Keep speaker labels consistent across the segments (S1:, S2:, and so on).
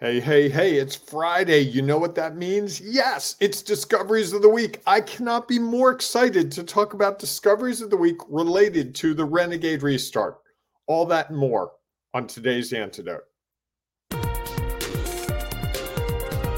S1: Hey, hey, hey, it's Friday. You know what that means? Yes, it's Discoveries of the Week. I cannot be more excited to talk about Discoveries of the Week related to the Renegade Restart. All that and more on today's Antidote.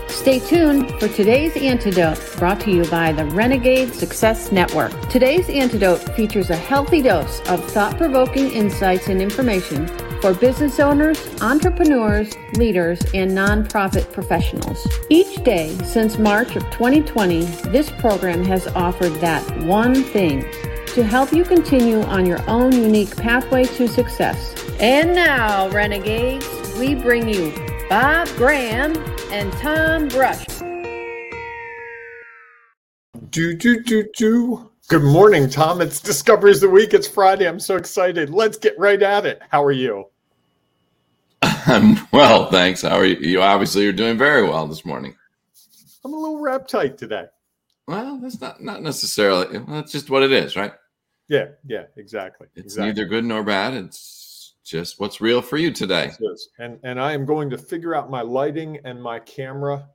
S2: Stay tuned for today's antidote brought to you by the Renegade Success Network. Today's antidote features a healthy dose of thought provoking insights and information for business owners, entrepreneurs, leaders, and nonprofit professionals. Each day since March of 2020, this program has offered that one thing to help you continue on your own unique pathway to success. And now, Renegades, we bring you Bob Graham and Tom Brush.
S1: Do, do, do, do. Good morning, Tom. It's Discoveries of the Week. It's Friday. I'm so excited. Let's get right at it. How are you?
S3: I'm well, thanks. How are you? You obviously are doing very well this morning.
S1: I'm a little wrapped tight today.
S3: Well, that's not not necessarily. That's just what it is, right?
S1: Yeah, yeah, exactly.
S3: It's
S1: exactly.
S3: neither good nor bad. It's just what's real for you today.
S1: And and I am going to figure out my lighting and my camera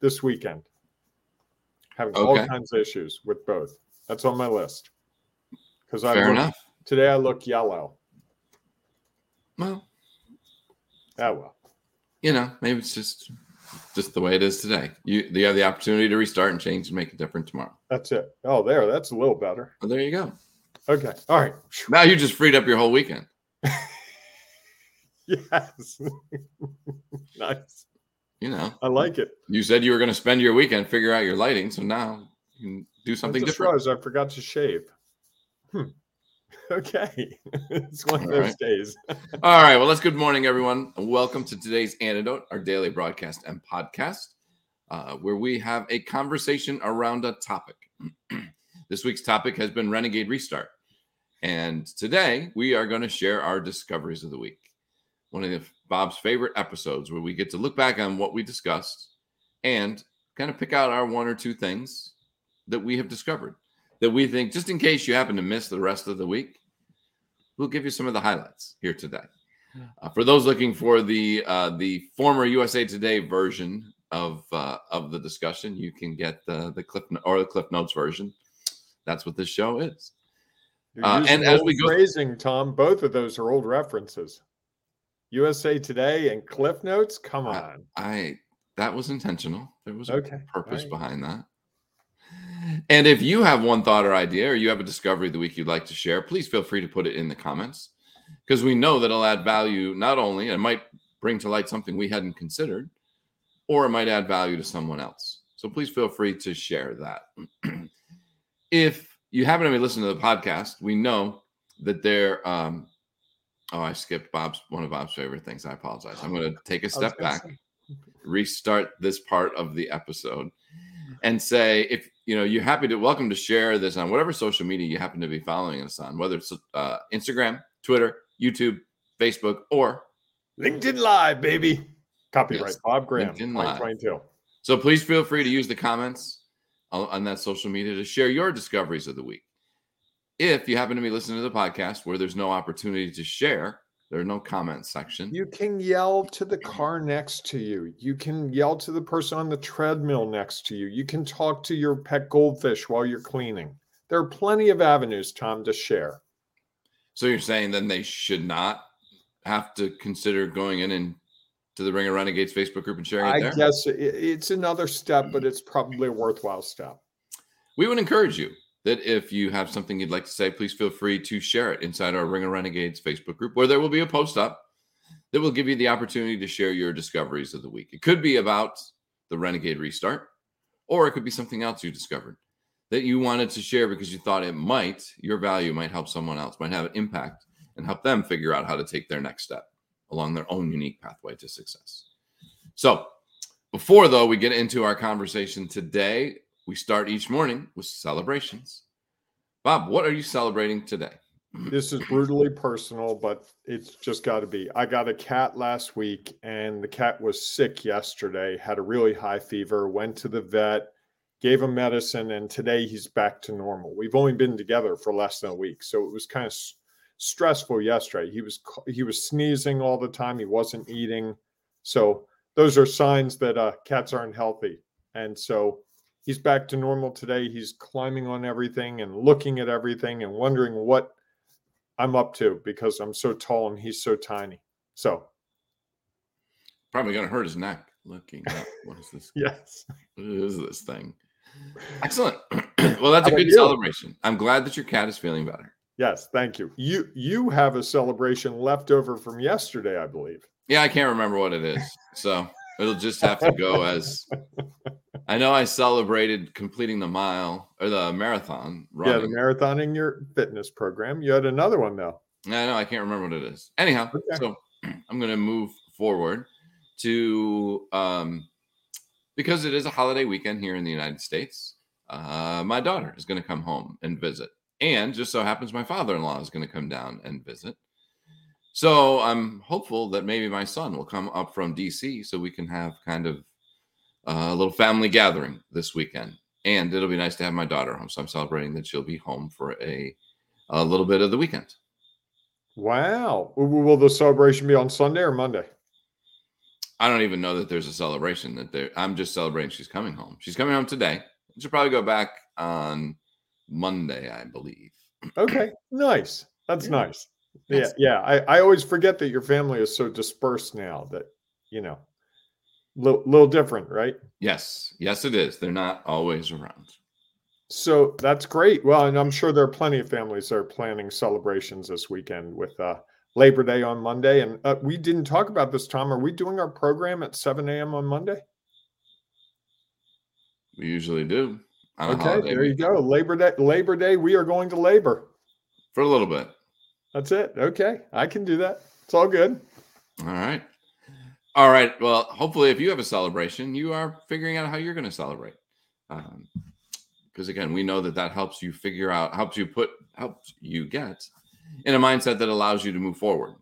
S1: this weekend. Having all kinds of issues with both. That's on my list. Because I
S3: Fair
S1: look,
S3: enough.
S1: today I look yellow.
S3: Well,
S1: Oh well.
S3: you know, maybe it's just just the way it is today. You you have the opportunity to restart and change and make it different tomorrow.
S1: That's it. Oh, there. That's a little better.
S3: Well, there you go.
S1: Okay. All right.
S3: Now you just freed up your whole weekend.
S1: Yes. nice.
S3: You know,
S1: I like it.
S3: you said you were going to spend your weekend figure out your lighting, so now you can do something different.
S1: realized I forgot to shave. Hmm. Okay. it's one of
S3: All
S1: those
S3: right.
S1: days.
S3: All right. Well, let's good morning, everyone. and Welcome to today's antidote, our daily broadcast and podcast, uh, where we have a conversation around a topic. this week's topic has been Renegade Restart. And today we are going to share our discoveries of the week. One of the, Bob's favorite episodes where we get to look back on what we discussed and kind of pick out our one or two things that we have discovered that we think, just in case you happen to miss the rest of the week, we'll give you some of the highlights here today. Uh, for those looking for the uh, the former USA Today version of uh, of the discussion, you can get the the clip or the Cliff Notes version. That's what this show is. Uh, and as we go-
S1: phrasing, Tom, both of those are old references. USA Today and Cliff Notes. Come on.
S3: I that was intentional. There was a purpose
S1: Right.
S3: behind that. And if you have one thought or idea, or you have a discovery of the week you'd like to share, please feel free to put it in the comments because we know that it'll add value not only, it might bring to light something we hadn't considered, or it might add value to someone else. So please feel free to share that. if you happen to be listening to the podcast, we know that there. Um, oh, I skipped Bob's one of Bob's favorite things. I apologize. I'm going to take a step back
S1: say.
S3: restart this part of the episode and say if you know you're happy to welcome to share this on whatever social media you happen to be following us on whether it's uh, instagram twitter youtube facebook or
S1: LinkedIn Live, baby. Copyright
S3: Yes.
S1: Bob Graham,
S3: LinkedIn Live.
S1: 2022.
S3: so please feel free to use the comments on, on that social media to share your discoveries of the week if you happen to be listening to the podcast where there's no opportunity to share there's no comment section
S1: You can yell to the car next to you. You can yell to the person on the treadmill next to you. You can talk to your pet goldfish while you're cleaning. There are plenty of avenues, Tom, to share.
S3: so you're saying then they should not have to consider going in and to the Ring of Renegades Facebook group and sharing it
S1: I
S3: there?
S1: guess it's another step, but it's probably a worthwhile step.
S3: we would encourage you that if you have something you'd like to say, please feel free to share it inside our Ring of Renegades Facebook group, where there will be a post up that will give you the opportunity to share your discoveries of the week. It could be about the Renegade restart, or it could be something else you discovered that you wanted to share because you thought it might, your value might help someone else, might have an impact and help them figure out how to take their next step along their own unique pathway to success. So, before though we get into our conversation today, we start each morning with celebrations. Bob, what are you celebrating today?
S1: This is brutally personal, but it's just got to be. I got a cat last week, and the cat was sick yesterday, had a really high fever, went to the vet, gave him medicine, and today he's back to normal. We've only been together for less than a week, so it was kind of s- stressful yesterday. He was he was sneezing all the time. He wasn't eating, so those are signs that uh, cats aren't healthy. And so he's back to normal today. He's climbing on everything and looking at everything and wondering what I'm up to because I'm so tall and he's so tiny. So
S3: probably going to hurt his neck looking up. What is this?
S1: yes.
S3: What is this thing? Excellent. well, that's
S1: How
S3: a good celebration. I'm glad that your cat is feeling better.
S1: Yes, thank you. You you have a celebration left over from yesterday, I believe.
S3: Yeah, I can't remember what it is. So it'll just have to go as I know I celebrated completing the mile or the marathon
S1: Yeah, the marathon in your fitness program. You had another one though.
S3: I know I can't remember what it is. Anyhow,
S1: Okay.
S3: so I'm going to move forward to um, because it is a holiday weekend here in the United States. Uh, my daughter is going to come home and visit, and just so happens my father-in-law is going to come down and visit. So I'm hopeful that maybe my son will come up from DC so we can have kind of a little family gathering this weekend. And it'll be nice to have my daughter home. So I'm celebrating that she'll be home for a a little bit of the weekend.
S1: Wow. Will the celebration be on Sunday or Monday?
S3: I don't even know that there's a celebration that there. I'm just celebrating she's coming home. She's coming home today. She'll probably go back on Monday, I believe.
S1: Okay, nice. That's
S3: Yeah.
S1: nice. Yeah, yeah. I, I always forget that your family is so dispersed now that you know, little little different, right?
S3: Yes, yes, it is. They're not always around.
S1: So that's great. Well, and I'm sure there are plenty of families that are planning celebrations this weekend with uh, Labor Day on Monday. And uh, we didn't talk about this, Tom. Are we doing our program at 7 a.m. on Monday?
S3: We usually do.
S1: Okay, there you go. Labor Day. Labor Day. We are going to labor.
S3: For a little bit.
S1: That's it. Okay, I can do that. It's all good.
S3: All right. All right. Well, hopefully, if you have a celebration, you are figuring out how you're going to celebrate. Because again, we know that that helps you figure out, helps you put, helps you get in a mindset that allows you to move forward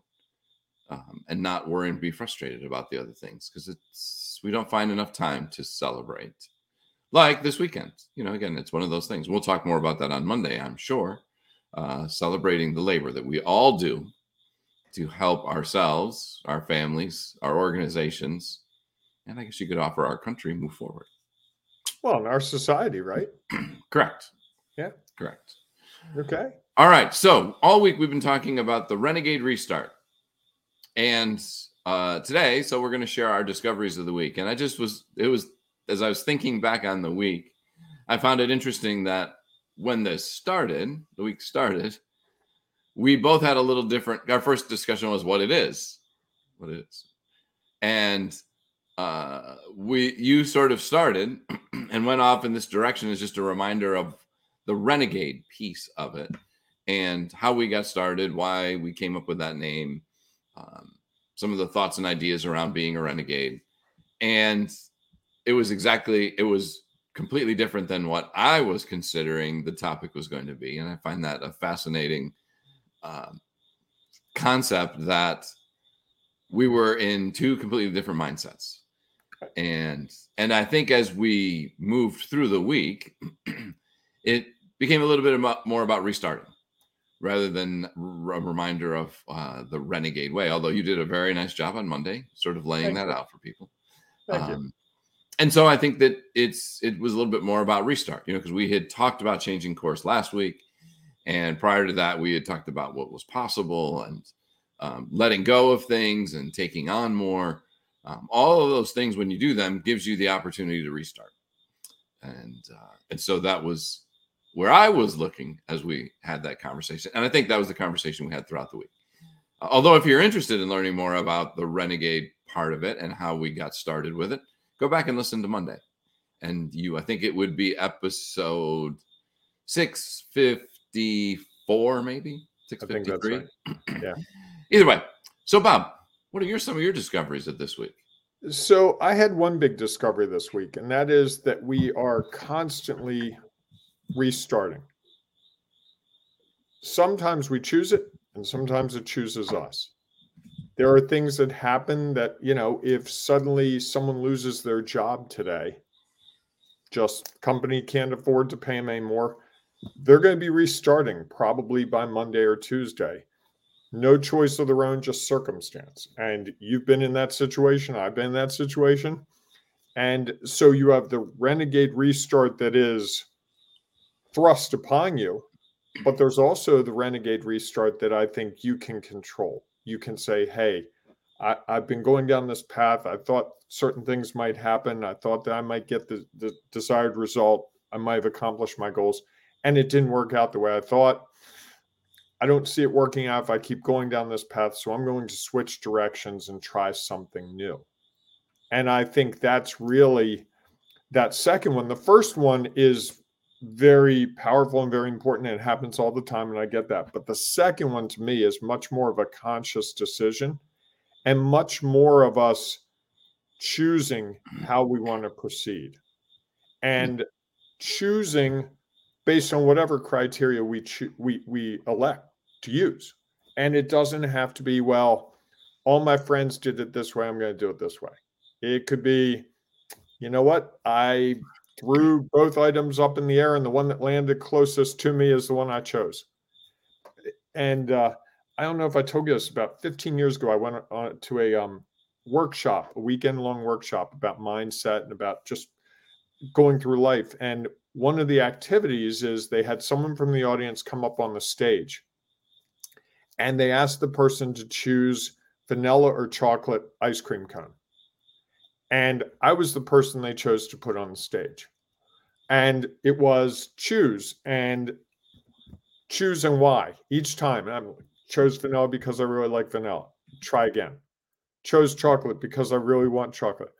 S3: um, and not worry and be frustrated about the other things. Because it's we don't find enough time to celebrate. Like this weekend, you know, again, it's one of those things. We'll talk more about that on Monday, I'm sure. Uh, celebrating the labor that we all do to help ourselves, our families, our organizations, and I guess you could offer our country move forward.
S1: Well, in our society, right?
S3: Correct.
S1: Yeah.
S3: Correct.
S1: Okay.
S3: All right. So all week we've been talking about the Renegade Restart. And uh, today, so we're going to share our discoveries of the week. And I just was, it was, as I was thinking back on the week, I found it interesting that when this started, the week started, we both had a little different. Our first discussion was what it is, what it is. And uh, we, you sort of started and went off in this direction as just a reminder of the renegade piece of it and how we got started, why we came up with that name, um, some of the thoughts and ideas around being a renegade. And it was exactly, it was completely different than what I was considering the topic was going to be. And I find that a fascinating um, concept that we were in two completely different mindsets. And and I think as we moved through the week, it became a little bit more about restarting rather than a reminder of uh, the renegade way. Although you did a very nice job on Monday, sort of laying
S1: Thank
S3: that
S1: you.
S3: out for people. Um, and so I think that it's it was a little bit more about restart, you know, because we had talked about changing course last week, and prior to that, we had talked about what was possible and um, letting go of things and taking on more. Um, all of those things, when you do them, gives you the opportunity to restart. And uh, and so that was where I was looking as we had that conversation, and I think that was the conversation we had throughout the week. Although, if you're interested in learning more about the renegade part of it and how we got started with it, go back and listen to Monday. And you, I think it would be episode 654, maybe
S1: I think that's
S3: 653.
S1: right. Yeah.
S3: Either way. So, Bob, what are your some of your discoveries of this week?
S1: So I had one big discovery this week, and that is that we are constantly restarting. Sometimes we choose it, and sometimes it chooses us. There are things that happen that, you know, if suddenly someone loses their job today, just company can't afford to pay them anymore, they're going to be restarting probably by Monday or Tuesday. no choice of their own, just circumstance. And you've been in that situation. I've been in that situation. And so you have the renegade restart that is thrust upon you, but there's also the renegade restart that I think you can control. You can say, hey, I, have been going down this path. I thought certain things might happen. I thought that I might get the, the desired result. I might have accomplished my goals, and it didn't work out the way I thought. I don't see it working out if I keep going down this path. So I'm going to switch directions and try something new. And I think that's really that second one. The first one is very powerful and very important. And it happens all the time. And I get that. But the second one to me is much more of a conscious decision and much more of us choosing how we want to proceed and choosing based on whatever criteria we cho- we we elect to use and it doesn't have to be well all my friends did it this way i'm going to do it this way it could be you know what i threw both items up in the air and the one that landed closest to me is the one i chose and uh, I don't know if I told you this about 15 years ago. I went on to a um, workshop, a weekend long workshop about mindset and about just going through life. And one of the activities is they had someone from the audience come up on the stage and they asked the person to choose vanilla or chocolate ice cream cone. And I was the person they chose to put on the stage. And it was choose and choose and why each time. And I'm Chose vanilla because I really like vanilla. Try again. Chose chocolate because I really want chocolate.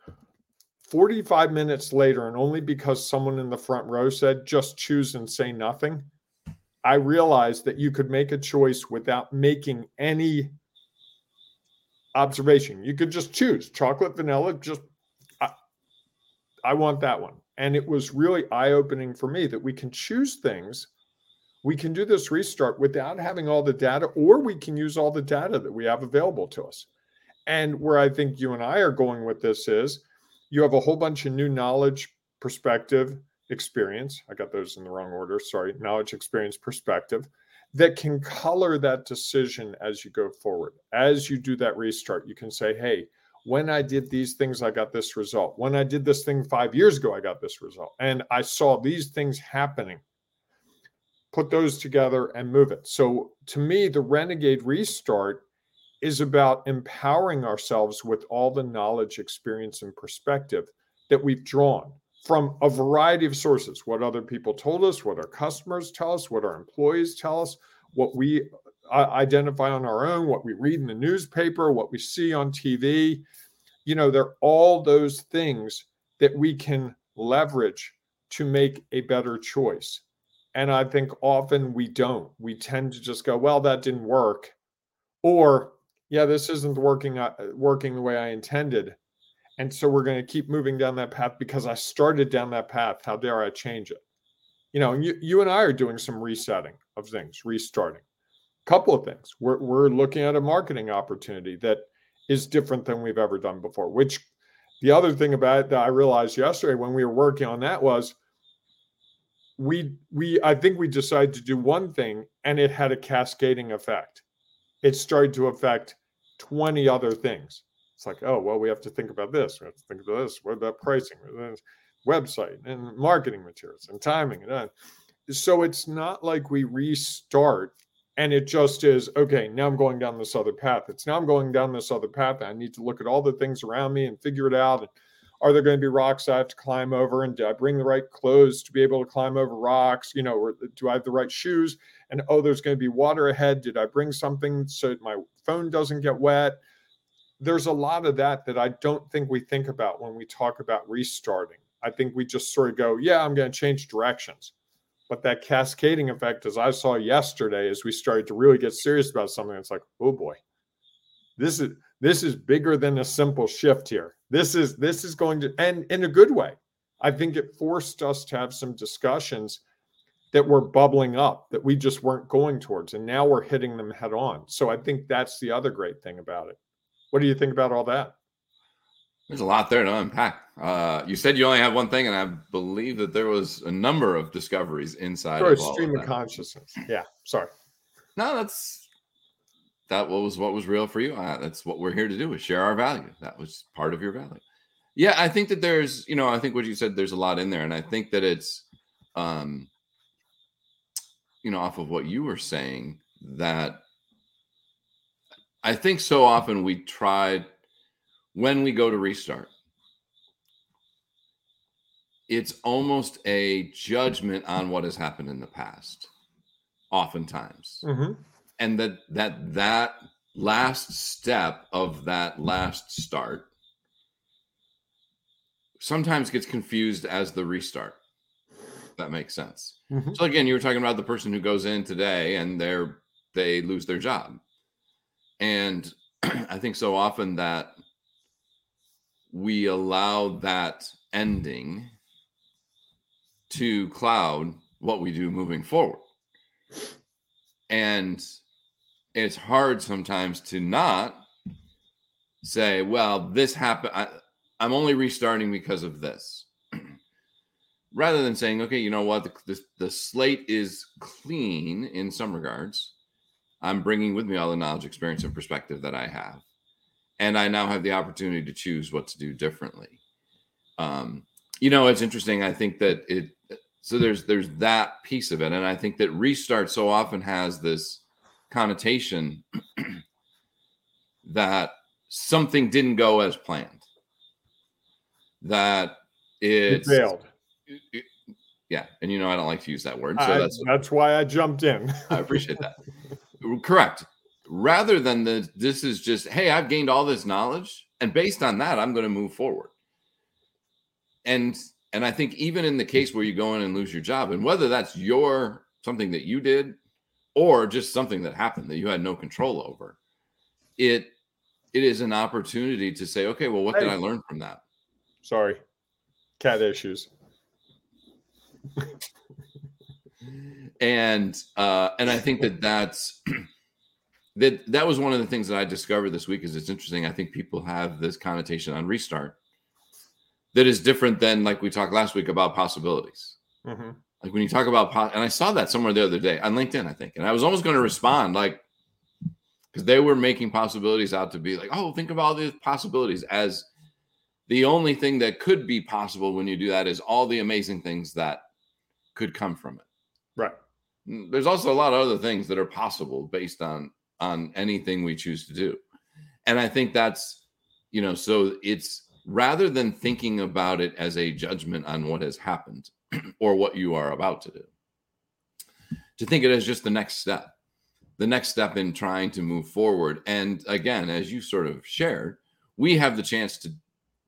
S1: 45 minutes later, and only because someone in the front row said, just choose and say nothing, I realized that you could make a choice without making any observation. You could just choose chocolate, vanilla, just, I, I want that one. And it was really eye opening for me that we can choose things we can do this restart without having all the data, or we can use all the data that we have available to us. And where I think you and I are going with this is you have a whole bunch of new knowledge, perspective, experience. I got those in the wrong order. Sorry. Knowledge, experience, perspective that can color that decision as you go forward. As you do that restart, you can say, hey, when I did these things, I got this result. When I did this thing five years ago, I got this result. And I saw these things happening put those together and move it. So to me, the Renegade Restart is about empowering ourselves with all the knowledge, experience, and perspective that we've drawn from a variety of sources what other people told us, what our customers tell us, what our employees tell us, what we uh, identify on our own, what we read in the newspaper, what we see on TV. You know, they're all those things that we can leverage to make a better choice. And I think often we don't. We tend to just go, well, that didn't work. Or, yeah, this isn't working uh, working the way I intended. And so we're going to keep moving down that path because I started down that path. How dare I change it? You know, you, you and I are doing some resetting of things, restarting. A couple of things. We're, we're looking at a marketing opportunity that is different than we've ever done before, which the other thing about that I realized yesterday when we were working on that was we we I think we decided to do one thing and it had a cascading effect. It started to affect 20 other things. It's like, oh, well, we have to think about this. We have to think about this. What about pricing? Website and marketing materials and timing and that. So it's not like we restart and it just is okay now i'm going down this other path it's now i'm going down this other path i need to look at all the things around me and figure it out and are there going to be rocks I have to climb over? And do I bring the right clothes to be able to climb over rocks? You know, or do I have the right shoes? And oh, there's going to be water ahead. Did I bring something so my phone doesn't get wet? There's a lot of that that I don't think we think about when we talk about restarting. I think we just sort of go, yeah, I'm going to change directions. But that cascading effect, as I saw yesterday, as we started to really get serious about something, it's like, oh boy, this is this is bigger than a simple shift here. This is this is going to and in a good way. I think it forced us to have some discussions that were bubbling up that we just weren't going towards and now we're hitting them head on. So I think that's the other great thing about it. What do you think about all that?
S3: There's a lot there to unpack. Uh, you said you only have one thing, and I believe that there was a number of discoveries inside.
S1: Sure, of stream of, of consciousness. Yeah, sorry.
S3: No, that's that was what was real for you. Uh, that's what we're here to do is share our value. That was part of your value. Yeah, I think that there's, you know, I think what you said, there's a lot in there. And I think that it's, um, you know, off of what you were saying, that I think so often we tried when we go to restart, it's almost a judgment on what has happened in the past, oftentimes.
S1: Mm-hmm.
S3: And that that that last step of that last start sometimes gets confused as the restart. That makes sense.
S1: Mhm.
S3: So again, you were talking about the person who goes in today and they're they lose their job. And I think so often that we allow that ending to cloud what we do moving forward. And it's hard sometimes to not say, well, this happened. I, I'm only restarting because of this. Rather than saying, okay, you know what, the, the, the slate is clean in some regards. I'm bringing with me all the knowledge, experience, and perspective that I have. And I now have the opportunity to choose what to do differently. Um, you know, it's interesting. I think that it, so there's there's that piece of it. And I think that restart so often has this connotation that something didn't go as planned. That
S1: It failed.
S3: Yeah, and you know I don't like to use that word, so
S1: I-
S3: that's
S1: that's why I jumped in.
S3: I appreciate that. Correct. Rather than the this is just hey, I've gained all this knowledge, and based on that, I'm going to move forward. And and I think even in the case where you go in and lose your job, and whether that's your something that you did or just something that happened that you had no control over, it it is an opportunity to say, okay, well, what did I learn from that?
S1: Sorry, cat issues.
S3: And uh and i think that that's that that was one of the things that i discovered this week is it's interesting i think people have this connotation on restart that is different than like we talked last week about possibilities
S1: Mhm.
S3: like when you talk about po- and i saw that somewhere the other day on linkedin i think and i was almost going to respond like because they were making possibilities out to be like oh think of all the possibilities as the only thing that could be possible when you do that is all the amazing things that could come from it.
S1: Right.
S3: Mm, there's also a lot of other things that are possible based on on anything we choose to do. And i think that's you know so it's rather than thinking about it as a judgment on what has happened or what you are about to do to think it as just the next step the next step in trying to move forward. And again as you sort of shared we have the chance to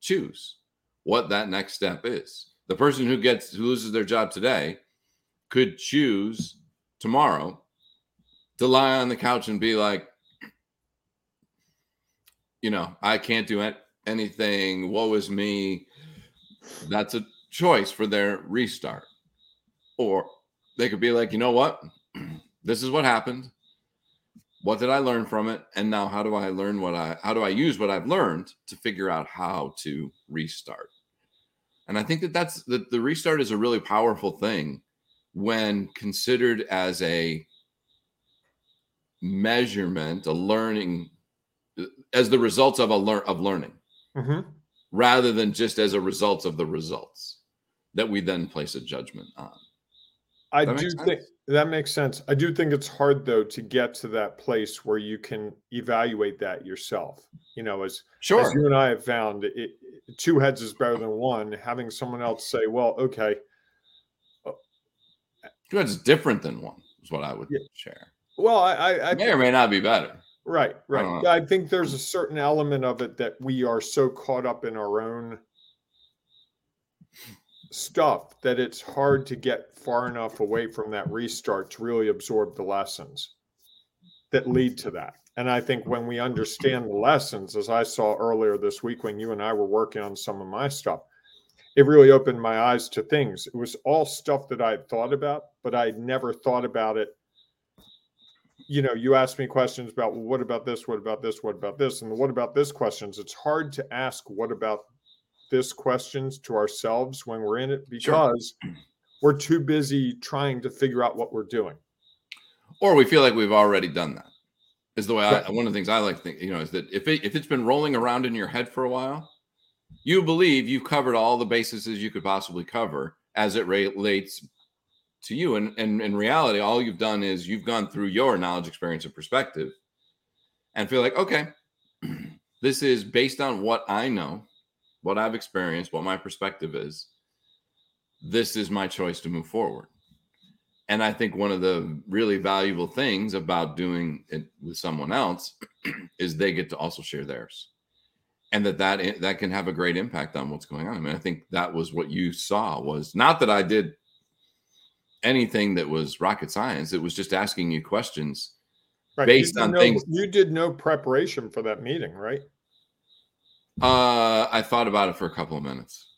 S3: choose what that next step is. The person who gets who loses their job today could choose tomorrow to lie on the couch and be like, you know, I can't do anything. Woe is me. That's a choice for their restart. Or they could be like, you know what? this is what happened. What did I learn from it? And now how do I learn what I how do I use what I've learned to figure out how to restart? And I think that that's that the restart is a really powerful thing when considered as a measurement, a learning, as the results of a learn of learning,
S1: Mhm.
S3: rather than just as a result of the results that we then place a judgment on.
S1: I do think that makes sense. I do think it's hard though to get to that place where you can evaluate that yourself. You know, as
S3: Sure.
S1: as you and I have found, it- two heads is better than one. Having someone else say, "Well, okay,
S3: It's different than one, is what I would
S1: Yeah.
S3: share.
S1: well, I, I, I
S3: May or may not be better.
S1: Right, right. Yeah, I think there's a certain element of it that we are so caught up in our own stuff that it's hard to get far enough away from that restart to really absorb the lessons that lead to that. And I think when we understand the lessons, as I saw earlier this week when you and I were working on some of my stuff, it really opened my eyes to things. It was all stuff that I had thought about, but I never thought about it you know, you ask me questions about, well, what about this? What about this? What about this? And what about this questions, it's hard to ask what about this questions to ourselves when we're in it
S3: Sure.
S1: because we're too busy trying to figure out what we're doing.
S3: Or we feel like we've already done that. Is the way I one of the things I like to think, you know, is that if it if it's been rolling around in your head for a while, you believe you've covered all the bases you could possibly cover as it relates to you. And, and in reality, all you've done is you've gone through your knowledge, experience, and perspective and feel like, okay, this is based on what I know, what I've experienced, what my perspective is. This is my choice to move forward. And I think one of the really valuable things about doing it with someone else is they get to also share theirs and that that that can have a great impact on what's going on. I mean, I think that was what you saw was not that I did anything that was rocket science. It was just asking you questions right. based
S1: you
S3: on no, things.
S1: You did no preparation for that meeting, right?
S3: Uh, I thought about it for a couple of minutes.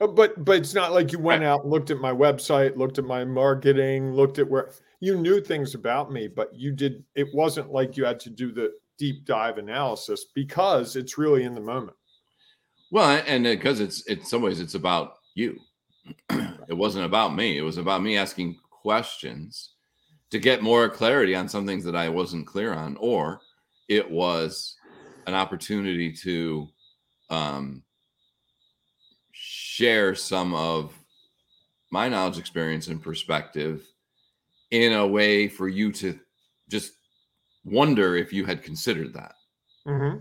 S1: Uh, but but it's not like you went out, looked at my website, looked at my marketing, looked at where you knew things about me, but you did. It wasn't like you had to do the deep dive analysis because it's really in the moment.
S3: Well, and because it's in some ways it's about you. it wasn't about me. It was about me asking questions to get more clarity on some things that I wasn't clear on, or it was an opportunity to um, share some of my knowledge, experience, and perspective in a way for you to just wonder if you had considered that. Mm-hmm.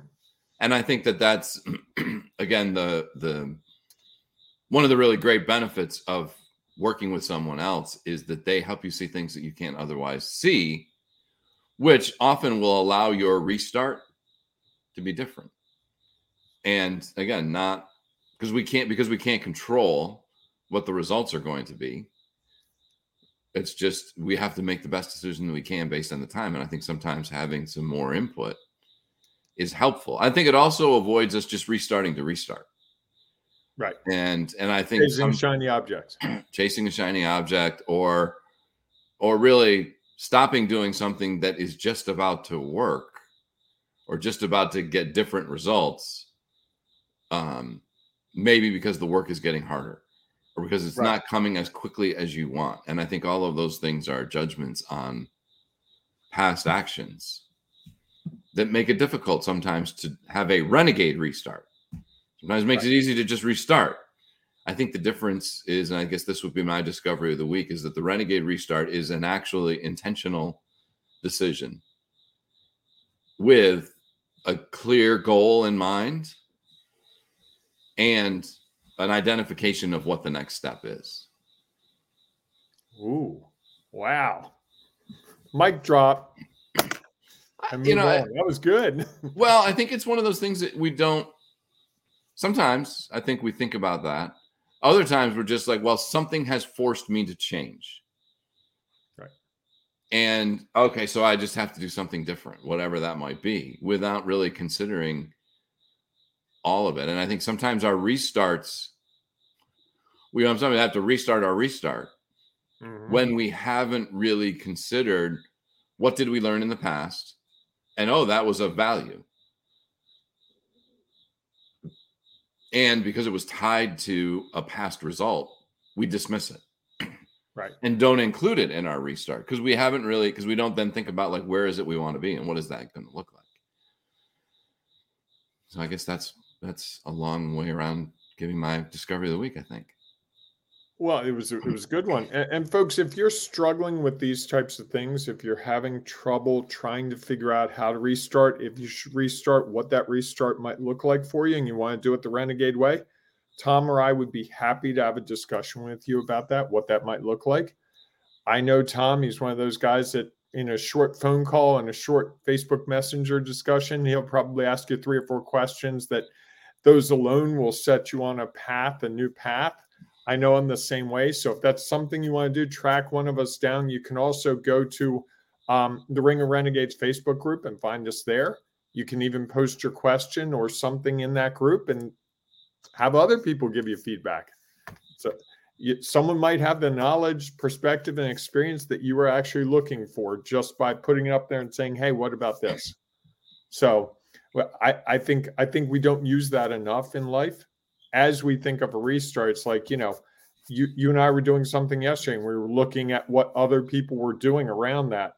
S3: And I think that that's again the the one of the really great benefits of working with someone else is that they help you see things that you can't otherwise see, which often will allow your restart to be different. And again, not because we can't because we can't control what the results are going to be it's just we have to make the best decision that we can based on the time and i think sometimes having some more input is helpful. I think it also avoids us just restarting to restart.
S1: Right.
S3: And and i think
S1: chasing some, shiny objects
S3: chasing a shiny object or or really stopping doing something that is just about to work or just about to get different results um maybe because the work is getting harder because it's right. not coming as quickly as you want. And I think all of those things are judgments on past actions that make it difficult sometimes to have a renegade restart. Sometimes it makes right. it easy to just restart. I think the difference is, and I guess this would be my discovery of the week, is that the renegade restart is an actually intentional decision with a clear goal in mind and an identification of what the next step is.
S1: Ooh, wow. Mic drop. I mean, you know, that was good.
S3: well, I think it's one of those things that we don't. Sometimes I think we think about that. Other times we're just like, well, something has forced me to change.
S1: Right.
S3: And okay, so I just have to do something different, whatever that might be, without really considering all of it. And I think sometimes our restarts, we sometimes have to restart our restart mm-hmm. when we haven't really considered what did we learn in the past, and oh, that was of value. And because it was tied to a past result, we dismiss it.
S1: Right.
S3: And don't include it in our restart because we haven't really, because we don't then think about like, where is it we want to be and what is that going to look like? So I guess that's that's a long way around giving my discovery of the week. I think.
S1: Well, it was it hmm. was a good one. And, and, folks, if you're struggling with these types of things, if you're having trouble trying to figure out how to restart, if you should restart, what that restart might look like for you, and you want to do it the renegade way, Tom or I would be happy to have a discussion with you about that, what that might look like. I know Tom; he's one of those guys that in a short phone call and a short Facebook Messenger discussion, he'll probably ask you three or four questions that those alone will set you on a path, a new path. I know I'm the same way. So if that's something you want to do, track one of us down. You can also go to um, the Ring of Renegades Facebook group and find us there. You can even post your question or something in that group and have other people give you feedback. So you, someone might have the knowledge, perspective, and experience that you were actually looking for just by putting it up there and saying, "Hey, what about this?" So well, I, I think I think we don't use that enough in life. As we think of a restart, it's like, you know, you you and I were doing something yesterday and we were looking at what other people were doing around that.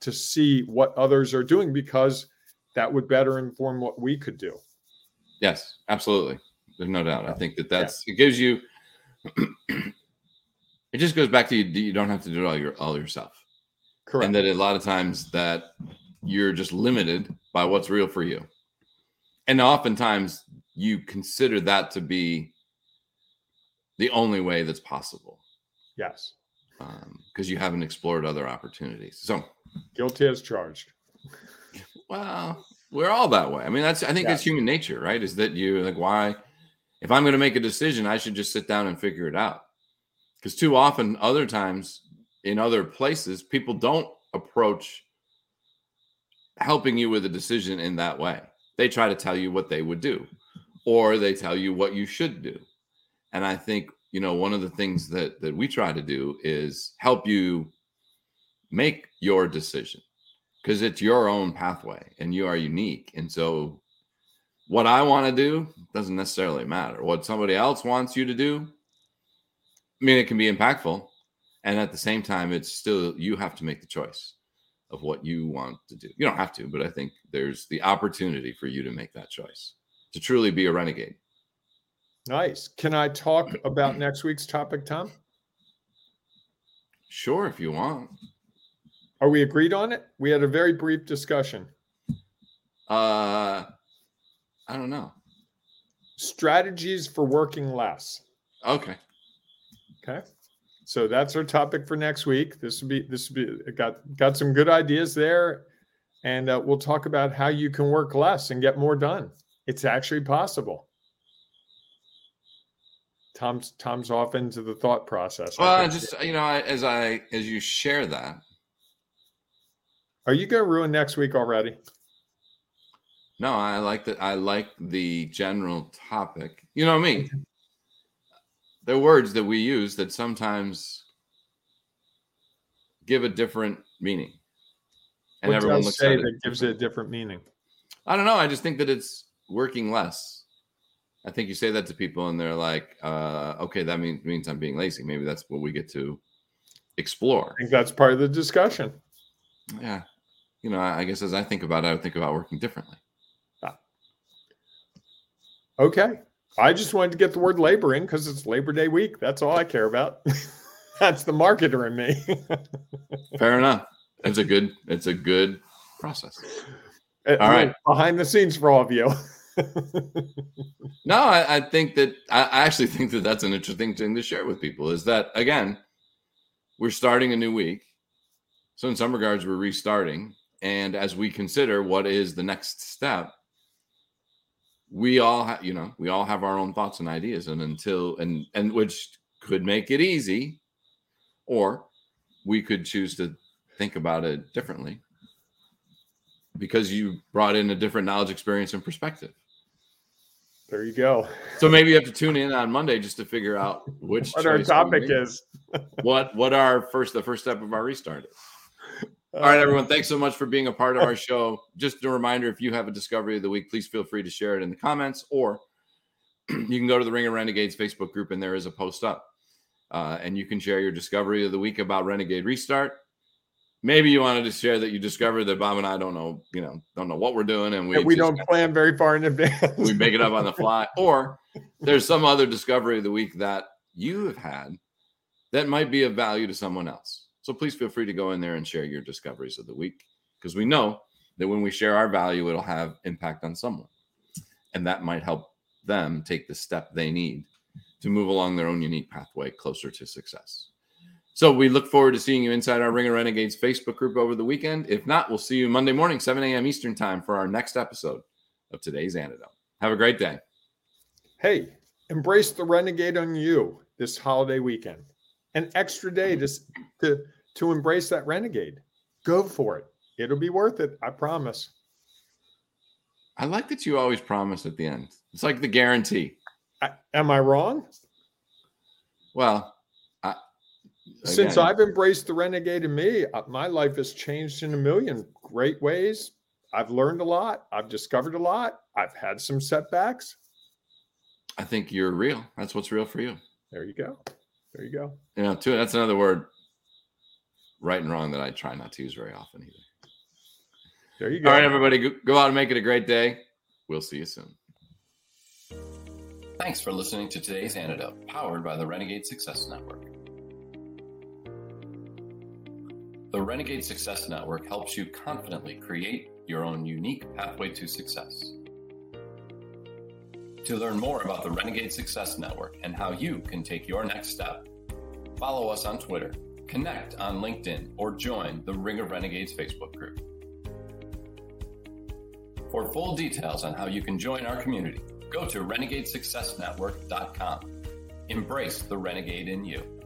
S1: to see what others are doing because that would better inform what we could do.
S3: Yes, absolutely. There's no doubt. I think that that's yeah. it gives you. it just goes back to you. You don't have to do it all your all yourself.
S1: Correct.
S3: And that a lot of times that you're just limited by what's real for you, and oftentimes you consider that to be the only way that's possible.
S1: Yes.
S3: Because um, you haven't explored other opportunities. So
S1: guilty as charged.
S3: Well, we're all that way. I mean, that's I think yeah. that's human nature, right? Is that you like why if I'm going to make a decision, I should just sit down and figure it out. Because too often, other times in other places, people don't approach helping you with a decision in that way. They try to tell you what they would do, or they tell you what you should do. And I think you know one of the things that that we try to do is help you make your decision because it's your own pathway and you are unique. And so, what I want to do doesn't necessarily matter. What somebody else wants you to do, I mean, it can be impactful. And at the same time, it's still, you have to make the choice of what you want to do. You don't have to, but I think there's the opportunity for you to make that choice to truly be a renegade.
S1: Nice. Can I talk about next week's topic, Tom?
S3: Sure, if you want.
S1: Are we agreed on it? We had a very brief discussion.
S3: Uh, I don't know.
S1: Strategies for working less.
S3: Okay.
S1: Okay. So that's our topic for next week. This will be this will be got got some good ideas there, and uh, we'll talk about how you can work less and get more done. It's actually possible. Tom's Tom's off into the thought process.
S3: Well, I just you know, as I as you share that,
S1: are you going to ruin next week already?
S3: No, I like that. I like the general topic. You know what I mean? There are words that we use that sometimes give a different meaning,
S1: and what everyone looks say at that gives it a different meaning.
S3: I don't know. I just think that it's working less. I think you say that to people, and they're like, uh, "Okay, that means means I'm being lazy." Maybe that's what we get to explore.
S1: I think that's part of the discussion.
S3: Yeah, you know, I guess as I think about it, I would think about working differently. Ah.
S1: Okay. I just wanted to get the word labor in because it's Labor Day week. That's all I care about. That's the marketer in me.
S3: Fair enough. It's a good, it's a good process.
S1: Uh, all right. Behind the scenes for all of you.
S3: no, I, I, think that I actually think that that's an interesting thing to share with people is that again, we're starting a new week. So in some regards, we're restarting. And as we consider what is the next step, we all have, you know, we all have our own thoughts and ideas. And until, and, and which could make it easy, or we could choose to think about it differently because you brought in a different knowledge, experience, and perspective.
S1: There you go.
S3: So maybe you have to tune in on Monday just to figure out which
S1: what our topic is.
S3: what what our first the first step of our restart is. All right, everyone. Thanks so much for being a part of our show. Just a reminder if you have a discovery of the week, please feel free to share it in the comments, or you can go to the Ring of Renegades Facebook group and there is a post up. Uh, and you can share your discovery of the week about Renegade Restart. Maybe you wanted to share that you discovered that Bob and I don't know, you know, don't know what we're doing, and we
S1: and we don't plan very far in advance.
S3: we make it up on the fly, or there's some other discovery of the week that you have had that might be of value to someone else. So please feel free to go in there and share your discoveries of the week because we know that when we share our value, it'll have impact on someone. And that might help them take the step they need to move along their own unique pathway closer to success. So we look forward to seeing you inside our Ring of Renegades Facebook group over the weekend. If not, we'll see you Monday morning, 7 a.m. Eastern Time for our next episode of today's Antidote. Have a great day.
S1: Hey, embrace the renegade on you this holiday weekend. An extra day to, to to embrace that renegade. Go for it. It'll be worth it. I promise.
S3: I like that you always promise at the end. It's like the guarantee.
S1: I, am I wrong?
S3: Well,
S1: I, since I've embraced the renegade in me, uh, my life has changed in a million great ways. I've learned a lot. I've discovered a lot. I've had some setbacks.
S3: I think you're real. That's what's real for you.
S1: There you go. There you go.
S3: You know, too. That's another word right and wrong that I try not to use very often either.
S1: There you go.
S3: All right, everybody, go, go out and make it a great day. We'll see you soon. Thanks for listening to today's antidote, powered by the Renegade Success Network. The Renegade Success Network helps you confidently create your own unique pathway to success. To learn more about the Renegade Success Network and how you can take your next step, follow us on Twitter, connect on LinkedIn, or join the Ring of Renegades Facebook group. For full details on how you can join our community, go to renegadesuccessnetwork.com. Embrace the renegade in you.